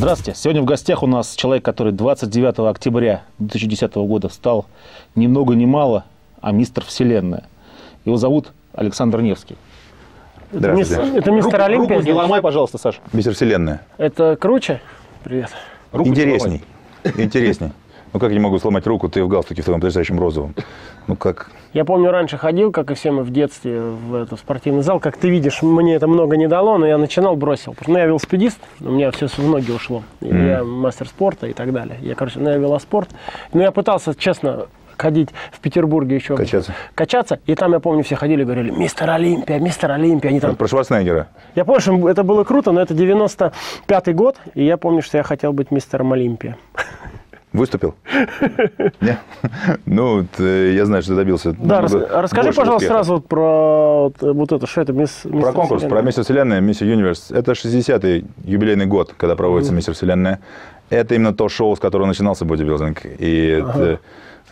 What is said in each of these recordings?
Здравствуйте. Сегодня в гостях у нас человек, который 29 октября 2010 года стал ни много ни мало, а мистер Вселенная. Его зовут Александр Невский. Это, мис- Здравствуйте. это мистер Руку- Олимпия. руку не ломай, пожалуйста, Саша. Мистер Вселенная. Это круче? Привет. Руку не Интересней. Интересней. Ну как я не могу сломать руку, ты в галстуке в твоем потрясающем розовом. Ну как? Я помню, раньше ходил, как и все мы в детстве, в, это, в спортивный зал. Как ты видишь, мне это много не дало, но я начинал, бросил. Потому что ну, я велосипедист, у меня все в ноги ушло. И Я мастер спорта и так далее. Я, короче, ну, я велоспорт. Но я пытался, честно, ходить в Петербурге еще. Качаться. Качаться. И там, я помню, все ходили и говорили, мистер Олимпия, мистер Олимпия. Они там Про Шварценеггера. Я помню, что это было круто, но это 95-й год, и я помню, что я хотел быть мистером Олимпия. Выступил? Нет? Ну, т- я знаю, что добился. Да, рас- расскажи, пожалуйста, успеха. сразу вот про вот, вот это, что это, мисс, Про мистер конкурс, Вселенная? про Мистер Вселенная, Mister Universe. Это 60-й юбилейный год, когда проводится Мистер Вселенная. Это именно то шоу, с которого начинался бодибилдинг. И это,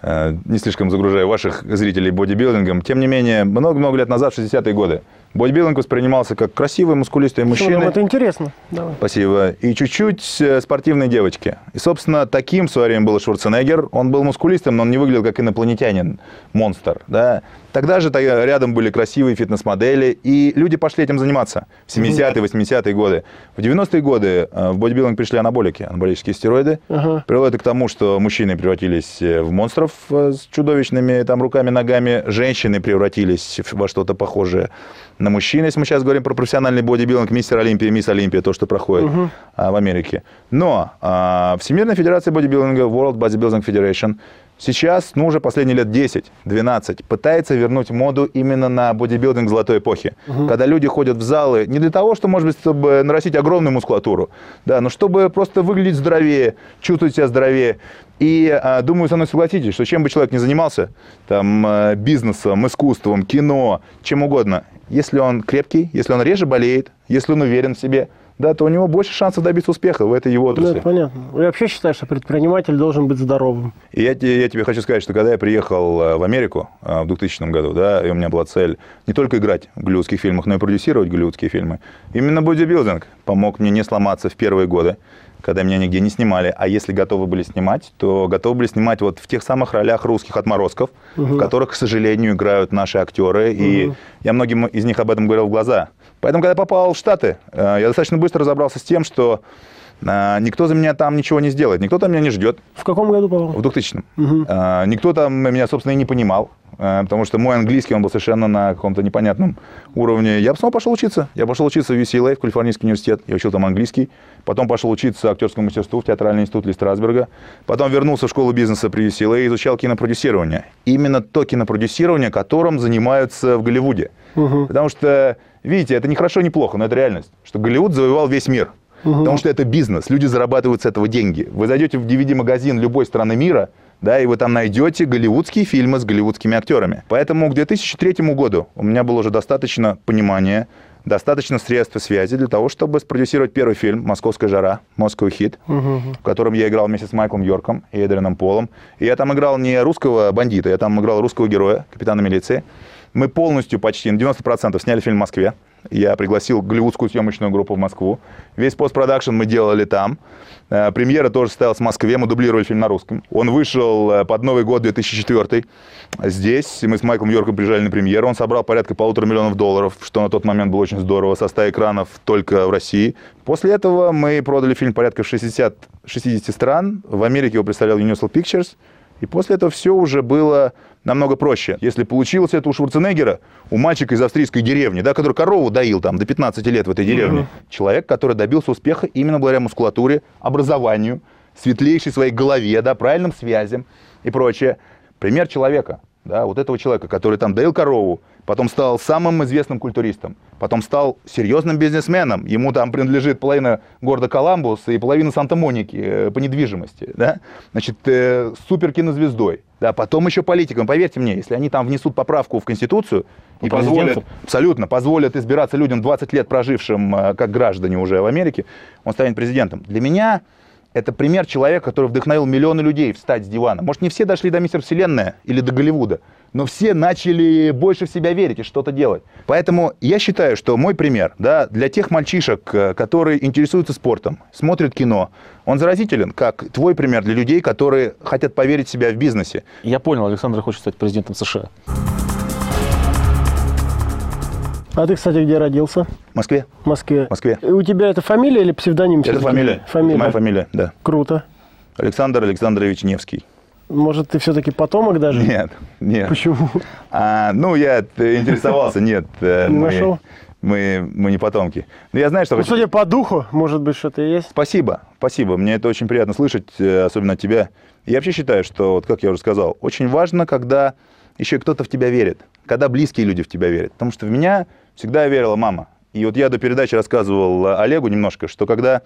э, не слишком загружаю ваших зрителей бодибилдингом. Тем не менее, много-много лет назад, в 60-е годы, бодибилдинг воспринимался как красивый, мускулистый Почему нам мужчина. это интересно. Давай. Спасибо. И чуть-чуть э, спортивные девочки. И, собственно, таким в свое время был Шварценеггер. Он был мускулистым, но он не выглядел как инопланетянин, монстр. Да? Тогда же рядом были красивые фитнес-модели, и люди пошли этим заниматься в 70-е, 80-е годы. В 90-е годы э, в бодибилдинг пришли анаболики, анаболические стероиды. Ага. Привело это к тому, что мужчины превратились э, в монстров э, с чудовищными там, руками, ногами. Женщины превратились во что-то похожее на мужчин. Если мы сейчас говорим про профессиональный бодибилдинг, мистер Олимпия, мисс Олимпия, то, что проходит а, в Америке. Но а, Всемирная Федерация бодибилдинга, World Bodybuilding Federation, сейчас, ну, уже последние лет 10-12, пытается вернуть моду именно на бодибилдинг золотой эпохи. Когда люди ходят в залы не для того, что, может быть, чтобы нарастить огромную мускулатуру, да, но чтобы просто выглядеть здоровее, чувствовать себя здоровее. И а, думаю, со мной согласитесь, что чем бы человек ни занимался, там, а, бизнесом, искусством, кино, чем угодно, если он крепкий, если он реже болеет, если он уверен в себе, да, то у него больше шансов добиться успеха в этой его Ну, отрасли. это понятно. Я вообще считаю, что предприниматель должен быть здоровым. И я, я тебе хочу сказать, что когда я приехал э, в Америку э, в 2000 году, да, и у меня была цель не только играть в голливудских фильмах, но и продюсировать голливудские фильмы, именно бодибилдинг помог мне не сломаться в первые годы, когда меня нигде не снимали. А если готовы были снимать, то готовы были снимать вот в тех самых ролях русских отморозков, в которых, к сожалению, играют наши актеры. И я многим из них об этом говорил в глаза. Поэтому, когда я попал в Штаты, э, я достаточно быстро разобрался с тем, что никто за меня там ничего не сделает, никто там меня не ждет. В каком году, В по-моему? 2000 А, Никто там меня, собственно, и не понимал, а, потому что мой английский, он был совершенно на каком-то непонятном уровне. Я снова пошел учиться. Я пошел учиться в UCLA, в Калифорнийский университет. Я учил там английский. Потом пошел учиться актерскому мастерству в театральный институт Ли Страсберга. Потом вернулся в школу бизнеса при UCLA и изучал кинопродюсирование. Именно то кинопродюсирование, которым занимаются в Голливуде. Потому что, видите, это не хорошо, не плохо, но это реальность, что Голливуд завоевал весь мир. Потому что это бизнес, люди зарабатывают с этого деньги. Вы зайдете в DVD-магазин любой страны мира, да, и вы там найдете голливудские фильмы с голливудскими актерами. Поэтому к 2003 году у меня было уже достаточно понимания, достаточно средств и связи для того, чтобы спродюсировать первый фильм «Московская жара», «Moscow Hit», в котором я играл вместе с Майклом Йорком и Эдрианом Полом. И я там играл не русского бандита, я там играл русского героя, капитана милиции. Мы полностью, почти на 90% сняли фильм в Москве. Я пригласил голливудскую съемочную группу в Москву. Весь постпродакшн мы делали там. Э, Премьера тоже состоялась в Москве. Мы дублировали фильм на русском. Он вышел э, под Новый год 2004. Здесь мы с Майклом Йорком приезжали на премьеру. Он собрал порядка полутора миллионов долларов, что на тот момент было очень здорово, со 100 экранов только в России. После этого мы продали фильм порядка в 60, 60 стран. В Америке его представлял Universal Pictures. И после этого все уже было намного проще. Если получилось это у Шварценеггера, у мальчика из австрийской деревни, да, который корову доил там до 15 лет в этой деревне, человек, который добился успеха именно благодаря мускулатуре, образованию, светлейшей своей голове, да, правильным связям и прочее. Пример человека, да, вот этого человека, который там доил корову, потом стал самым известным культуристом, потом стал серьезным бизнесменом. Ему там принадлежит половина города Коламбус и половина Санта-Моники э, по недвижимости, да? Значит, э, супер кинозвездой. Да, потом еще политиком. Поверьте мне, если они там внесут поправку в Конституцию и По позволят, президенту? абсолютно, позволят избираться людям 20 лет прожившим э, как граждане уже в Америке, он станет президентом. Для меня Это пример человека, который вдохновил миллионы людей встать с дивана. Может, не все дошли до Мистера Вселенная или до Голливуда, но все начали больше в себя верить и что-то делать. Поэтому я считаю, что мой пример да, для тех мальчишек, э, которые интересуются спортом, смотрят кино, он заразителен, как твой пример для людей, которые хотят поверить в себя в бизнесе. Я понял, Александр хочет стать президентом США. А ты, кстати, где родился? В Москве. В Москве. В Москве. И у тебя это фамилия или псевдоним? Это фамилия. Фамилия. Это моя фамилия, да. Круто. Александр Александрович Невский. Может, ты все-таки потомок даже? Нет, нет. Почему? А, ну, я интересовался, нет. э, Не мы- нашел? Мы, мы не потомки. Но я знаю, что... Ну, судя по духу, может быть, что-то есть. Спасибо, спасибо. Мне это очень приятно слышать, э, особенно от тебя. Я вообще считаю, что, вот как я уже сказал, очень важно, когда еще кто-то в тебя верит, когда близкие люди в тебя верят. Потому что в меня всегда верила мама. И вот я до передачи рассказывал Олегу немножко, что когда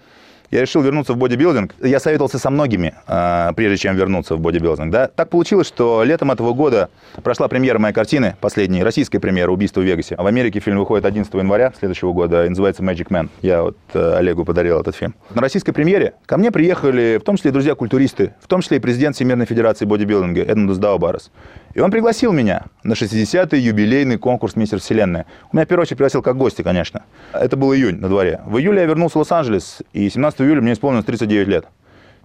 я решил вернуться в бодибилдинг, я советовался со многими, э, прежде чем вернуться в бодибилдинг. Да? Так получилось, что летом этого года прошла премьера моей картины, последней, российская премьера «Убийство в Вегасе». А в Америке фильм выходит 11 января следующего года, и называется «Magic Man». Я вот э, Олегу подарил этот фильм. На российской премьере ко мне приехали в том числе друзья-культуристы, в том числе и президент Всемирной Федерации бодибилдинга Эдмундус Даубарес. И он пригласил меня на 60-й юбилейный конкурс «Мистер Вселенная». У меня в первую очередь пригласил как гостя, конечно. Это был июнь на дворе. В июле я вернулся в Лос-Анджелес, и 17 июля мне исполнилось 39 лет.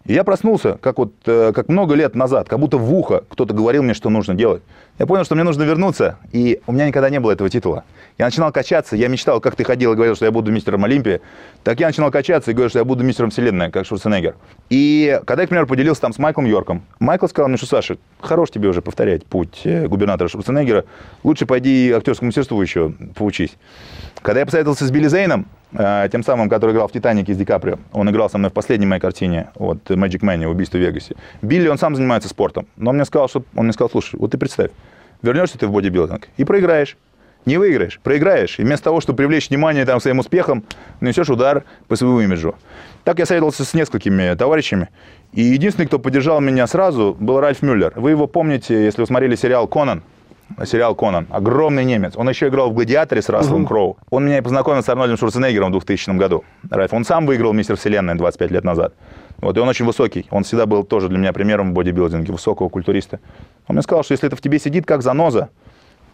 И я проснулся, как вот, э, как много лет назад, как будто в ухо кто-то говорил мне, что нужно делать. Я понял, что мне нужно вернуться, и у меня никогда не было этого титула. Я начинал качаться, я мечтал, как ты ходил и говорил, что я буду мистером Олимпии, так я начинал качаться и говорил, что я буду мистером Вселенной, как Шварценеггер. И когда я, к примеру, поделился там с Майклом Йорком, Майкл сказал мне, что, Саша, хорош тебе уже повторять путь э, губернатора Шварценеггера, лучше пойди актерскому мастерству еще поучись. Когда я посоветовался с Билли Зейном, тем самым, который играл в «Титанике» с Ди Каприо, он играл со мной в последней моей картине, вот, «Magic Man», «Убийство в Вегасе». Билли, он сам занимается спортом, но он мне сказал, что, он мне сказал, слушай, вот ты представь, вернешься ты в бодибилдинг и проиграешь. Не выиграешь, проиграешь. И вместо того, чтобы привлечь внимание там, своим успехом, нанесешь удар по своему имиджу. Так я советовался с несколькими товарищами. И единственный, кто поддержал меня сразу, был Ральф Мюллер. Вы его помните, если вы смотрели сериал «Конан». Сериал «Конан». Огромный немец. Он еще играл в «Гладиаторе» с Расселом Кроу. Он меня познакомил с Арнольдом Шварценеггером в 2000 году. Ральф, он сам выиграл «Мистер Вселенная» 25 лет назад. Вот, и он очень высокий. Он всегда был тоже для меня примером в бодибилдинге, высокого культуриста. Он мне сказал, что если это в тебе сидит как заноза,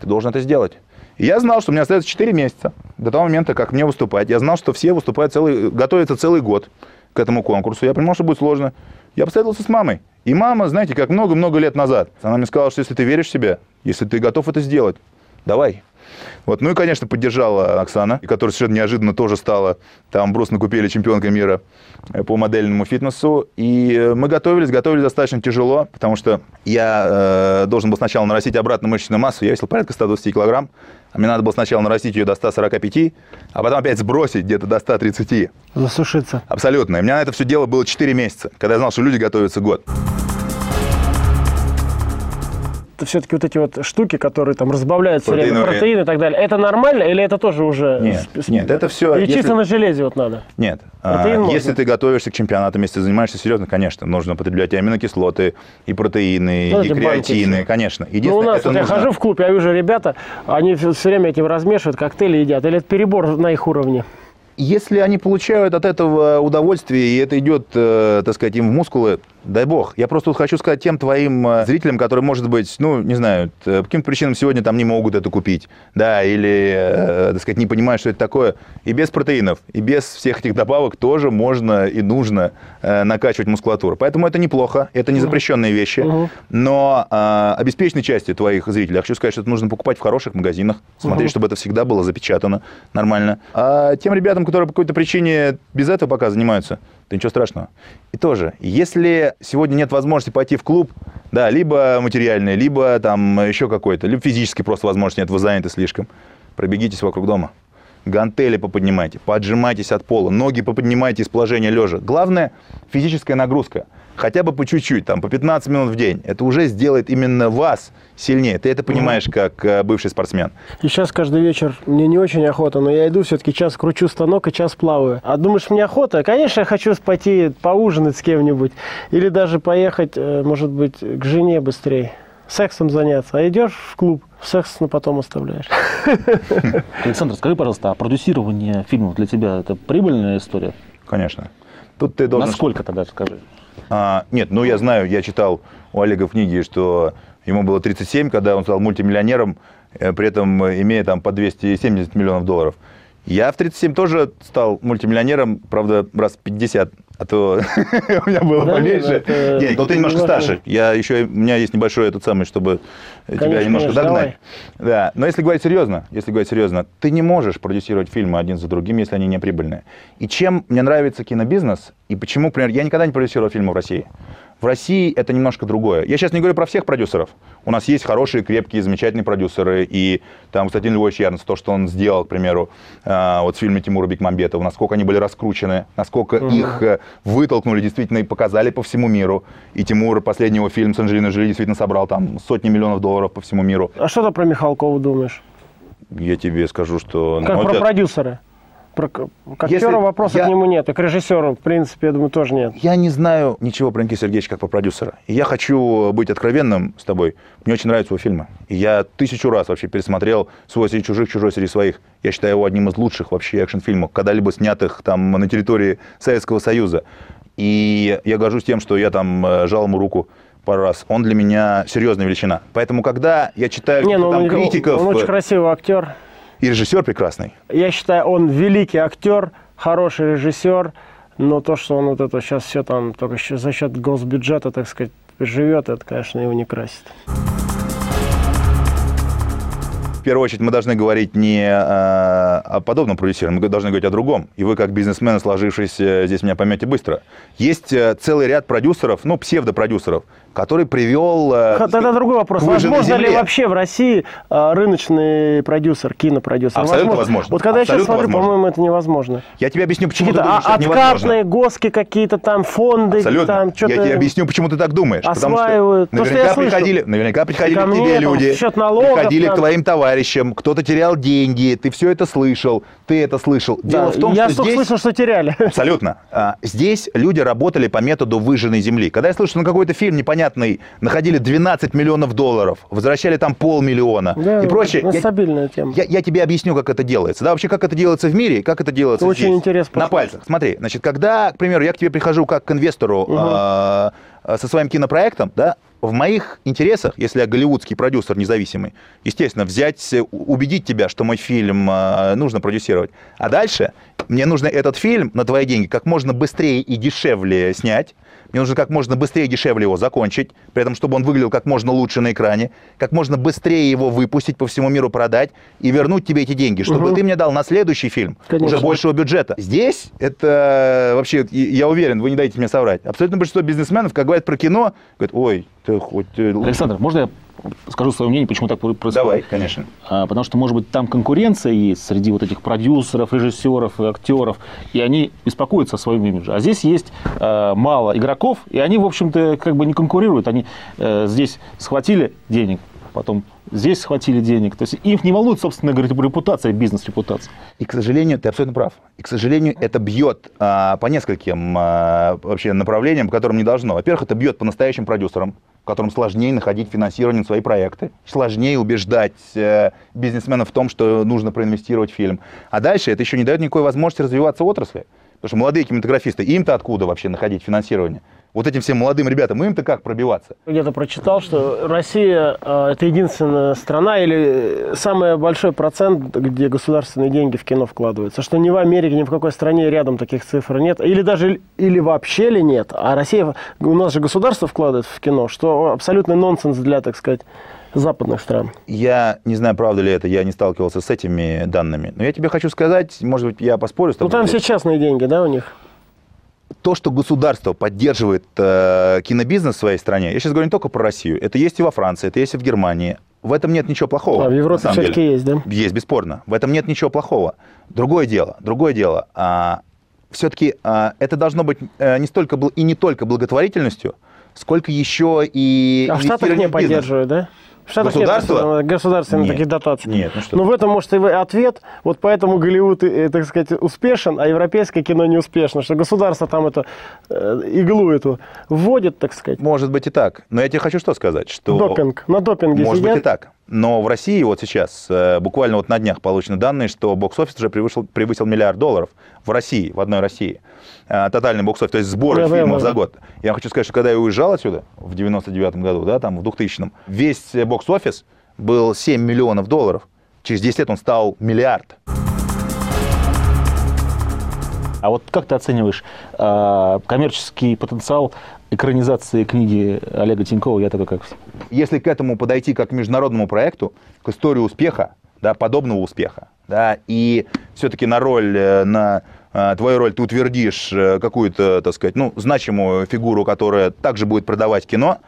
ты должен это сделать. И я знал, что у меня остается 4 месяца до того момента, как мне выступать. Я знал, что все выступают целый, готовятся целый год к этому конкурсу. Я понимал, что будет сложно. Я посоветовался с мамой. И мама, знаете, как много-много лет назад, она мне сказала, что если ты веришь в себя, если ты готов это сделать, давай. Вот. Ну и, конечно, поддержала Оксана, которая совершенно неожиданно тоже стала там брусно купили чемпионкой мира э, по модельному фитнесу. И э, мы готовились, готовились достаточно тяжело, потому что я э, должен был сначала нарастить обратно мышечную массу. Я весил порядка 120 килограмм. А мне надо было сначала нарастить ее до 145, а потом опять сбросить где-то до 130. Засушиться. Абсолютно. И у меня на это все дело было 4 месяца, когда я знал, что люди готовятся год. Все-таки вот эти вот штуки, которые там разбавляют все время протеины и так далее. Это нормально или это тоже уже... Нет, с- с- нет, это всё, Или если- чисто на железе вот надо? Нет. А, Протеин можно? если ты готовишься к чемпионатам, если ты занимаешься серьезно, конечно, нужно употреблять и аминокислоты, и протеины, Ну, и банки креатины, все. конечно. Ну, у Единственное, нас это вот я нужно- хожу в клуб, я вижу ребята, они все время этим размешивают, коктейли едят. Или это перебор на их уровне? Если они получают от этого удовольствие, и это идет, э, так сказать, им в мускулы, дай бог. Я просто вот хочу сказать тем твоим э, зрителям, которые, может быть, ну, не знаю, т- по каким-то причинам сегодня там не могут это купить, да, или, э, так сказать, не понимают, что это такое. И без протеинов, и без всех этих добавок тоже можно и нужно э, накачивать мускулатуру. Поэтому это неплохо, это не запрещенные вещи. Но э, обеспеченной части твоих зрителей, я хочу сказать, что это нужно покупать в хороших магазинах, смотреть, чтобы это всегда было запечатано нормально. А тем ребятам, которые по какой-то причине без этого пока занимаются, да ничего страшного. И тоже, если сегодня нет возможности пойти в клуб, да, либо материальный, либо там еще какой-то, либо физически просто возможности нет, вы заняты слишком, пробегитесь вокруг дома. Гантели поподнимайте, поджимайтесь от пола, ноги поподнимайте из положения лежа. Главное – физическая нагрузка. Хотя бы по чуть-чуть, там, по 15 минут в день. Это уже сделает именно вас сильнее. Ты это понимаешь, как э, бывший спортсмен. И сейчас каждый вечер мне не очень охота, но я иду все-таки час кручу станок и час плаваю. А думаешь, мне охота? Конечно, я хочу пойти поужинать с кем-нибудь. Или даже поехать, э, может быть, к жене быстрее. Сексом заняться. А идешь в клуб, секс на потом оставляешь. Александр, скажи, пожалуйста, а продюсирование фильмов для тебя это прибыльная история? Конечно. Тут ты должен... Насколько тогда, скажи? А, нет, ну я знаю, я читал у Олега в книге, что ему было 37, когда он стал мультимиллионером, э, при этом э, имея там по 270 миллионов долларов. Я в 37 тоже стал мультимиллионером, правда, раз 50, а то у меня было Да нет, поменьше. это Нет, но ты немножко старше. Я еще, у меня есть небольшой этот самый, чтобы тебя немножко конечно, догнать. Да, но если говорить серьезно, если говорить серьезно, ты не можешь продюсировать фильмы один за другим, если они не прибыльные. И чем мне нравится кинобизнес, и почему, например, я никогда не продюсировал фильмы в России. В России это немножко другое. Я сейчас не говорю про всех продюсеров. У нас есть хорошие, крепкие, замечательные продюсеры. И там Константин Львович Ярнс, то, что он сделал, к примеру, э, вот в фильме Тимура Бекмамбетова, насколько они были раскручены, насколько их э, вытолкнули действительно и показали по всему миру. И Тимур, последний его фильм с Анджелиной Джоли, действительно собрал там сотни миллионов долларов по всему миру. А что ты про Михалкова думаешь? Я тебе скажу, что... Как мой про взгляд, продюсера? Про, к к Если актеру вопроса я- к нему нет, и к режиссеру, в принципе, я думаю, тоже нет. Я не знаю ничего про Никита Сергеевича как про продюсера. И я хочу быть откровенным с тобой. Мне очень нравятся его фильмы. И я тысячу раз вообще пересмотрел «Свой среди чужих, чужой среди своих». Я считаю его одним из лучших вообще экшн-фильмов, когда-либо снятых там на территории Советского Союза. И я горжусь тем, что я там э, жал ему руку пару раз. Он для меня серьезная величина. Поэтому, когда я читаю Не, ну там он, критиков, он очень э, красивый актер. И режиссер прекрасный, Я считаю, он великий актер, хороший режиссер, но то, что он вот это сейчас все там только за счет госбюджета, так сказать, живет, это, конечно, его не красит. В первую очередь мы должны говорить не э, о подобном продюсировании, мы должны говорить о другом. И вы, как бизнесмен, сложившись, э, здесь меня поймете быстро. Есть э, целый ряд продюсеров, ну, псевдопродюсеров, который привел... э, Тогда другой вопрос. Возможно ли вообще в России рыночный продюсер, кинопродюсер? Абсолютно возможно. Вот когда я сейчас Абсолютно смотрю, возможно. по-моему, это невозможно. Я тебе объясню, почему ты думаешь, а- это невозможно. откатные госки какие-то там, фонды, Абсолютно. там что-то... Я тебе объясню, почему ты так думаешь. осваивают. То, Потому что что наверняка слышу. приходили, наверняка приходили к тебе люди, приходили к твоим товарищам, кто-то терял деньги, ты все это слышал, ты это слышал. Дело Да, в том, я что здесь... слышал, что теряли. Абсолютно. А, Здесь люди работали по методу выжженной земли. Когда я слышу, что на какой-то фильм непонятный находили 12 миллионов долларов, возвращали там полмиллиона Да, и прочее, ну, я, стабильная тема. я- я тебе объясню, как это делается. Да, вообще, как это делается в мире и как это делается Очень здесь. интересно На пальцах. Смотри, значит, когда, к примеру, я к тебе прихожу как к инвестору а, а, со своим кинопроектом, да, в моих интересах, если я голливудский продюсер независимый, естественно, взять, э, убедить тебя, что мой фильм а, нужно продюсировать. А дальше мне нужно этот фильм на твои деньги как можно быстрее и дешевле снять. Мне нужно как можно быстрее и дешевле его закончить, при этом, чтобы он выглядел как можно лучше на экране, как можно быстрее его выпустить, по всему миру продать и вернуть тебе эти деньги, чтобы Мгм. ты мне дал на следующий фильм Конечно. уже большего бюджета. Здесь это вообще, и- я уверен, вы не дайте мне соврать. Абсолютно большинство бизнесменов, как говорят про кино, говорят, ой, ты хоть... э, Александр, можно я скажу свое мнение, почему так происходит? Давай, конечно. А, потому что, может быть, там конкуренция есть среди вот этих продюсеров, режиссеров, актеров, и они беспокоятся о своем имидже. А здесь есть а, мало игроков, и они, в общем-то, как бы не конкурируют. Они э, здесь схватили денег, потом здесь схватили денег. То есть их не волнует, собственно говоря, репутация, бизнес-репутация. И, к сожалению, ты абсолютно прав. И, к сожалению, это бьет а, по нескольким а, вообще направлениям, по которым не должно. Во-первых, это бьет по настоящим продюсерам, которым сложнее находить финансирование на свои проекты, сложнее убеждать э, бизнесменов в том, что нужно проинвестировать в фильм. А дальше это еще не дает никакой возможности развиваться отрасли. Потому что молодые кинематографисты, им-то откуда вообще находить финансирование? Вот этим всем молодым ребятам, им-то как пробиваться? Где-то прочитал, что Россия э, это единственная страна или самый большой процент, где государственные деньги в кино вкладываются. Что ни в Америке, ни в какой стране рядом таких цифр нет. Или даже или вообще ли нет. А Россия, у нас же государство вкладывает в кино, что абсолютный нонсенс для, так сказать, западных стран. Я не знаю, правда ли это, я не сталкивался с этими данными. Но я тебе хочу сказать, может быть, я поспорю с Ну тобой. там все частные деньги, да, у них? То, что государство поддерживает э, кинобизнес в своей стране, я сейчас говорю не только про Россию, это есть и во Франции, это есть и в Германии. В этом нет ничего плохого. А в Европе все-таки есть, да? Есть, бесспорно. В этом нет ничего плохого. Другое дело, другое дело. А, все-таки а, это должно быть а, не столько и не только благотворительностью, сколько еще и А в Штатах не поддерживают, да? В Штатах Государство? нет э, государственных Нет. таких дотаций. Нет, ну что Ну, ты. в этом, может, и ответ. Вот поэтому Голливуд, э, так сказать, успешен, а европейское кино не успешно. Что государство там это э, иглу эту вводит, так сказать. Может быть и так. Но я тебе хочу что сказать, что... Допинг. На допинге Может сидят. быть и так. Но в России вот сейчас, э, буквально вот на днях получены данные, что бокс-офис уже превысил, превысил миллиард долларов в России, в одной России. Э, Тотальный бокс-офис, то есть сборы Да, фильмов да, за да. год. Я хочу сказать, что когда я уезжал отсюда в 99 году, да, там в 2000-м, весь бокс-офис был 7 миллионов долларов. Через 10 лет он стал миллиард. А вот как ты оцениваешь э, коммерческий потенциал экранизации книги Олега Тинькова «Я такой, как все»? если к этому подойти как к международному проекту, к истории успеха, да, подобного успеха, да, и все-таки на роль, э, на э, твою роль ты утвердишь э, какую-то, так сказать, ну, значимую фигуру, которая также будет продавать кино,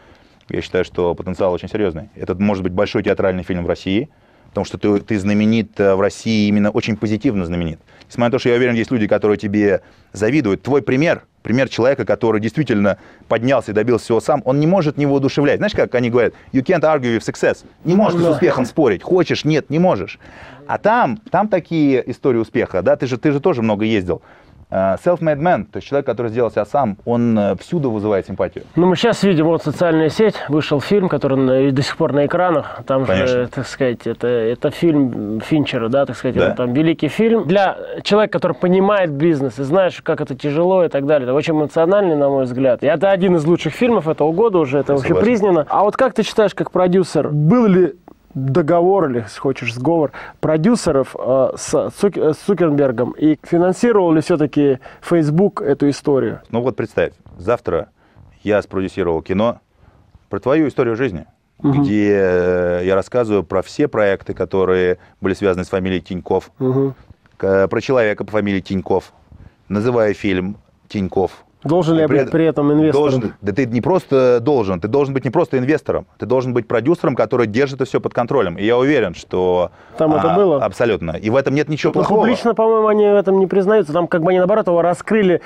я считаю, что потенциал очень серьезный. Это может быть большой театральный фильм в России, потому что ты, ты знаменит э, в России именно очень позитивно знаменит. Несмотря на то, что я уверен, есть люди, которые тебе завидуют. Твой пример, пример человека, который действительно поднялся и добился всего сам, он не может не воодушевлять. Знаешь, как они говорят, you can't argue with success. Не можешь с успехом спорить. Хочешь, нет, не можешь. А там, там такие истории успеха, да, ты же, ты же тоже много ездил. Э, Self-made man, то есть человек, который сделал себя сам, он э, всюду вызывает симпатию. Ну, мы сейчас видим, вот социальная сеть, вышел фильм, который на- до сих пор на экранах. Там Конечно. же, так сказать, это, это фильм Финчера, да, так сказать, Да. это там великий фильм. Для человека, который понимает бизнес и знаешь, как это тяжело и так далее. Это очень эмоциональный, на мой взгляд. И это один из лучших фильмов этого года уже, это вообще Согласен. признано. А вот как ты считаешь, как продюсер, был ли договор или, хочешь, сговор продюсеров э, с, Цук- э, с Цукербергом. И финансировал ли все-таки Facebook эту историю? Ну вот представь, завтра я спродюсировал кино про твою историю жизни, где э, я рассказываю про все проекты, которые были связаны с фамилией Тиньков, к- про человека по фамилии Тиньков, называя фильм Тиньков. Должен ли я При быть этом- при этом инвестором? Должен, да ты не просто должен, ты должен быть не просто инвестором, ты должен быть продюсером, который держит это все под контролем. И я уверен, что... а, Там это было? Абсолютно. И в этом нет ничего Ну, плохого. публично, по-моему, они в этом не признаются. Там, как бы они, наоборот, его раскрыли,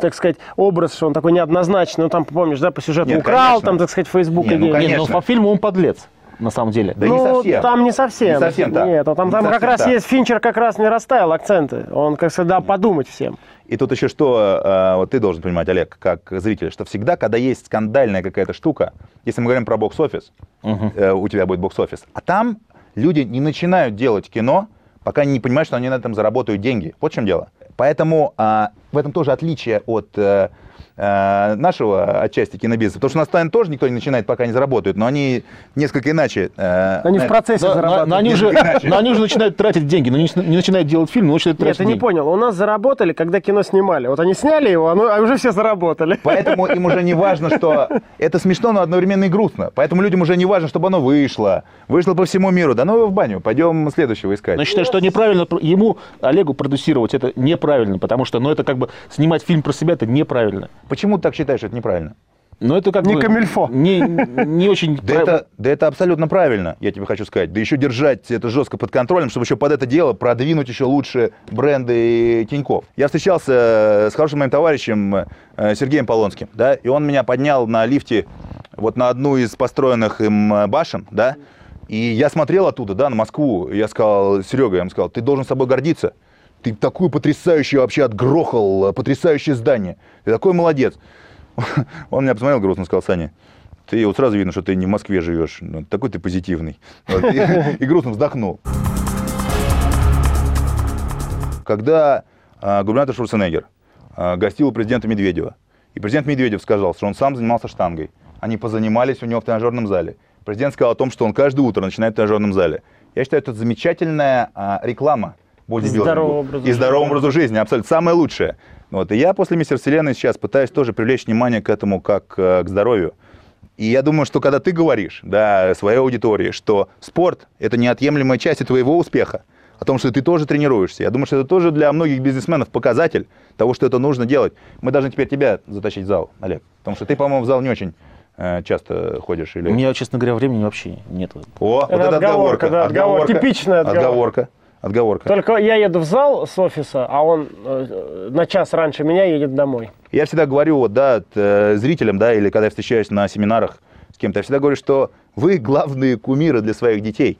так сказать, образ, что он такой неоднозначный. Ну, там, помнишь, да, по сюжету Нет, украл, конечно. там, так сказать, Facebook Не, ну, конечно. Нет, но по фильму он подлец, на самом деле. Да не ну, совсем. там не совсем. Не совсем так. Нет, а там, Не там как раз так. есть, Финчер как раз не расставил акценты. Он, как всегда, подумать всем. И тут еще что, э, вот ты должен понимать, Олег, как зритель, что всегда, когда есть скандальная какая-то штука, если мы говорим про бокс-офис, э, у тебя будет бокс-офис, а там люди не начинают делать кино, пока они не понимают, что они на этом заработают деньги. Вот в чем дело. Поэтому а, в этом тоже отличие от э, нашего отчасти кинобизнеса. Потому что у нас тоже никто не начинает, пока не заработают, но они несколько иначе. э, Они в э, процессе но- зарабатывают. но они но они уже начинают тратить деньги, но не, с- не начинают делать фильм, но начинают Нет, тратить ты не деньги. понял. У нас заработали, когда кино снимали. Вот они сняли его, оно- а уже все заработали. Поэтому им уже не важно, что это смешно, но одновременно и грустно. Поэтому людям уже не важно, чтобы оно вышло. Вышло по всему миру. Да ну его в баню. Пойдем следующего искать. Но считаю, что неправильно пр- ему, Олегу, продюсировать это неправильно, потому что, ну, это как бы снимать фильм про себя, это неправильно. Почему ты так считаешь, что это неправильно? Но это как Не бы... камильфо. Не, не очень... Да это, да это абсолютно правильно, я тебе хочу сказать. Да еще держать это жестко под контролем, чтобы еще под это дело продвинуть еще лучше бренды Тиньков. Я встречался э, с хорошим моим товарищем э, Сергеем Полонским, да, и он меня поднял на лифте вот на одну из построенных им э, башен, да, и я смотрел оттуда, да, на Москву, и я сказал, Серега, я ему сказал, ты должен собой гордиться. Ты такую потрясающую вообще отгрохал, э, потрясающее здание. Ты такой молодец. Он меня посмотрел грустно, сказал, Саня, ты вот сразу видно, что ты не в Москве живешь. Ну, Такой ты позитивный. И грустно вздохнул. Когда а, губернатор Шварценеггер а, гостил у президента Медведева, и президент Медведев сказал, что он сам занимался штангой, они позанимались у него в тренажерном зале. Президент сказал о том, что он каждое утро начинает в тренажерном зале. Я считаю, это замечательная а, реклама бодибилдингу Здорового и здоровому образу жизни, абсолютно самое лучшее. Вот. И я после Мистер Вселенной сейчас пытаюсь тоже привлечь внимание к этому как э, к здоровью. И я думаю, что когда ты говоришь да, своей аудитории, что спорт – это неотъемлемая часть твоего успеха, о том, что ты тоже тренируешься, я думаю, что это тоже для многих бизнесменов показатель того, что это нужно делать. Мы должны теперь тебя затащить в зал, Олег, потому что ты, по-моему, в зал не очень э, часто ходишь. Или... У меня, честно говоря, времени вообще нет. О, вот Это это отговорка, отговорка. отговорка. Типичная отговорка. Отговорка. Отговорка. Только я еду в зал с офиса, а он э, на час раньше меня едет домой. Я всегда говорю, вот, да, э, зрителям, да, или когда я встречаюсь на семинарах с кем-то, я всегда говорю, что вы главные кумиры для своих детей.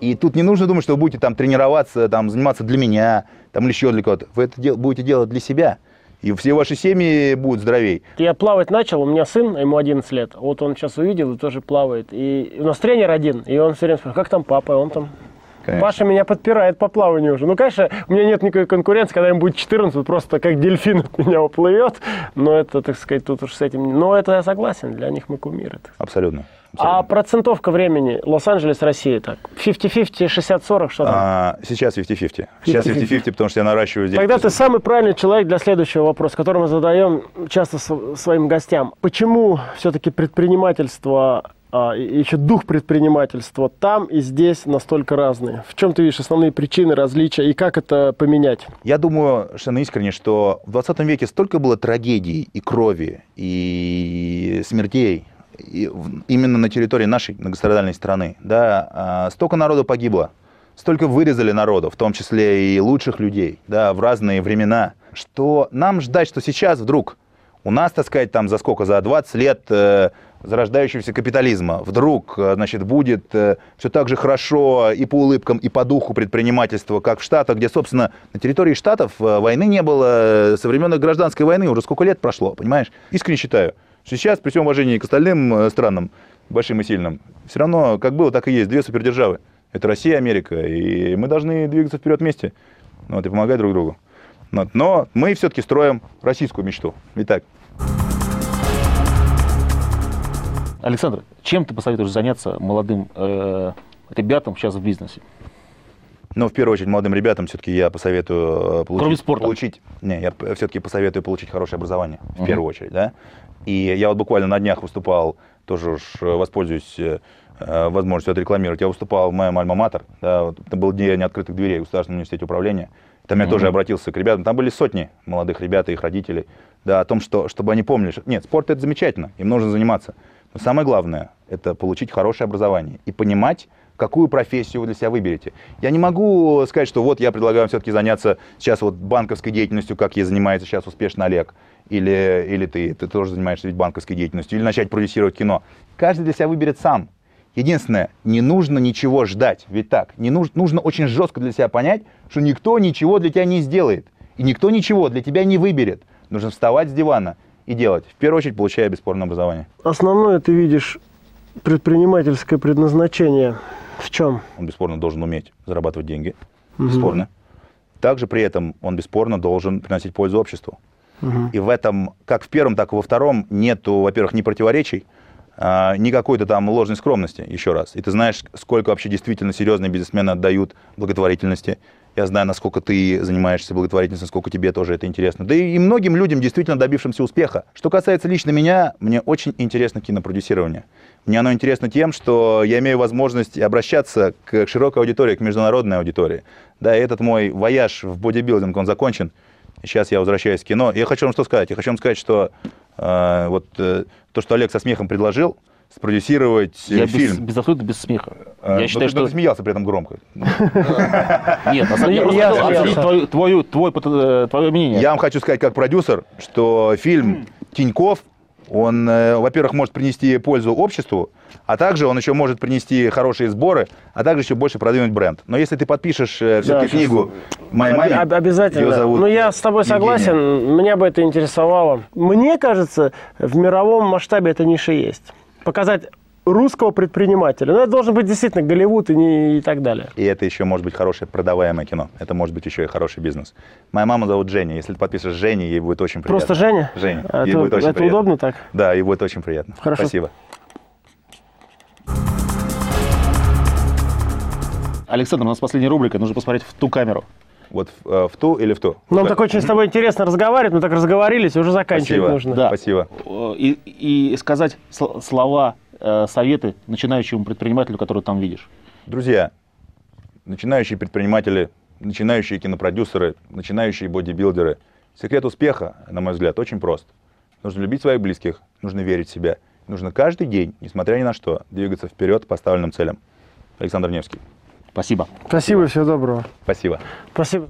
И тут не нужно думать, что вы будете там тренироваться, там, заниматься для меня, там, или еще для кого-то. Вы это дел- будете делать для себя. и все ваши семьи будут здоровей. Я плавать начал, у меня сын, ему 11 лет. Вот он сейчас увидел и тоже плавает. И у нас тренер один, и он все время спрашивает, как там папа? Он там Конечно. Паша меня подпирает по плаванию уже. Ну, конечно, у меня нет никакой конкуренции, когда ему будет 14, вот просто как дельфин от меня уплывет. Но это, так сказать, тут уж с этим... Но это я согласен, для них мы кумиры. сказать. Абсолютно. А Абсолютно. процентовка времени Лос-Анджелес, Россия, так, 50-50, 60-40, что там? А, сейчас 50-50. Сейчас 50-50. 50-50, потому что я наращиваю здесь. Тогда ты самый правильный человек для следующего вопроса, который мы задаем часто своим гостям. Почему все-таки предпринимательство еще дух предпринимательства там и здесь настолько разные? В чем ты видишь основные причины различия и как это поменять? Я думаю, совершенно искренне, что в 20 веке столько было трагедий и крови, и смертей, и именно на территории нашей многострадальной страны. Да, а, столько народу погибло, столько вырезали народу, в том числе и лучших людей, да, в разные времена, что нам ждать, что сейчас вдруг у нас, так сказать, там за сколько, за 20 лет э, зарождающегося капитализма. Вдруг, э, значит, будет все так же хорошо и по улыбкам, и по духу предпринимательства, как в Штатах, где, собственно, на территории Штатов э, войны не было э, со времен гражданской войны, уже сколько лет прошло, понимаешь? Искренне считаю, что сейчас, при всем уважении к остальным э, странам, большим и сильным, все равно, как было, так и есть, две супердержавы. Это Россия и Америка, и мы должны двигаться вперед вместе, вот, и помогать друг другу. Но мы все-таки строим российскую мечту. Итак, Александр, чем ты посоветуешь заняться молодым э, ребятам сейчас в бизнесе? Но в первую очередь молодым ребятам все-таки я посоветую э, получить, Кроме спорта. получить, не, я все-таки посоветую получить хорошее образование в первую очередь, да. И я вот буквально на днях выступал, тоже уж э, воспользуюсь э, э, возможностью отрекламировать. Я выступал в моем альма-матер, да, вот это был день открытых дверей в Государственном университете управления. Там я тоже обратился к ребятам, там были сотни молодых ребят и их родителей, да, о том, что, чтобы они помнили, что нет, спорт это замечательно, им нужно заниматься. Но самое главное, это получить хорошее образование и понимать, какую профессию вы для себя выберете. Я не могу сказать, что вот я предлагаю все-таки заняться сейчас вот банковской деятельностью, как ей занимается сейчас успешно Олег, или, или ты, ты тоже занимаешься ведь банковской деятельностью, или начать продюсировать кино. Каждый для себя выберет сам. Единственное, не нужно ничего ждать, ведь так, не нужно, нужно очень жестко для себя понять, что никто ничего для тебя не сделает, и никто ничего для тебя не выберет. Нужно вставать с дивана и делать, в первую очередь получая бесспорное образование. Основное ты видишь предпринимательское предназначение в чем? Он бесспорно должен уметь зарабатывать деньги, бесспорно. Также при этом он бесспорно должен приносить пользу обществу. И в этом, как в первом, так и во втором, нету, во-первых, ни противоречий, а, ни какой-то там ложной скромности, еще раз. И ты знаешь, сколько вообще действительно серьезные бизнесмены отдают благотворительности. Я знаю, насколько ты занимаешься благотворительностью, насколько тебе тоже это интересно. Да и многим людям, действительно добившимся успеха. Что касается лично меня, мне очень интересно кинопродюсирование. Мне оно интересно тем, что я имею возможность обращаться к широкой аудитории, к международной аудитории. Да, и этот мой вояж в бодибилдинг, он закончен. Сейчас я возвращаюсь в кино. Я хочу вам что сказать? Я хочу вам сказать, что э, вот э, то, что Олег со смехом предложил, спродюсировать э, Я без, фильм. без абсолютно без смеха. Э, Я но считаю, ты, но что... ты смеялся при этом громко. Нет, деле, Я- э, твое мнение. Я вам хочу сказать, как продюсер, что фильм Тиньков, он, э, во-первых, может принести пользу обществу, а также он еще может принести хорошие сборы, а также еще больше продвинуть бренд. Но если ты подпишешь э, все-таки сейчас. книгу моей маме, об- обязательно. её зовут ну, я с тобой Евгения. согласен. Меня бы это интересовало. Мне кажется, в мировом масштабе эта ниша есть. Показать русского предпринимателя. Ну, это должен быть действительно Голливуд и, не, и так далее. И это еще может быть хорошее продаваемое кино. Это может быть еще и хороший бизнес. Моя мама зовут Женя. Если ты подпишешь Жене, ей будет очень приятно. Просто Женя? Женя. А ей это будет очень это приятно. удобно так? Да, ей будет очень приятно. Хорошо. Спасибо. Александр, у нас последняя рубрика, нужно посмотреть в ту камеру. Вот в, э, в ту или в ту? Нам Да. так очень с тобой интересно разговаривать, мы так разговорились, уже заканчивать Спасибо. нужно. Да. Спасибо. И, и сказать сл- слова, э, советы начинающему предпринимателю, который там видишь. Друзья, начинающие предприниматели, начинающие кинопродюсеры, начинающие бодибилдеры. Секрет успеха, на мой взгляд, очень прост. Нужно любить своих близких, нужно верить в себя. Нужно каждый день, несмотря ни на что, двигаться вперед к поставленным целям. Александр Невский. Спасибо. Спасибо, всего доброго. Спасибо. Спасибо.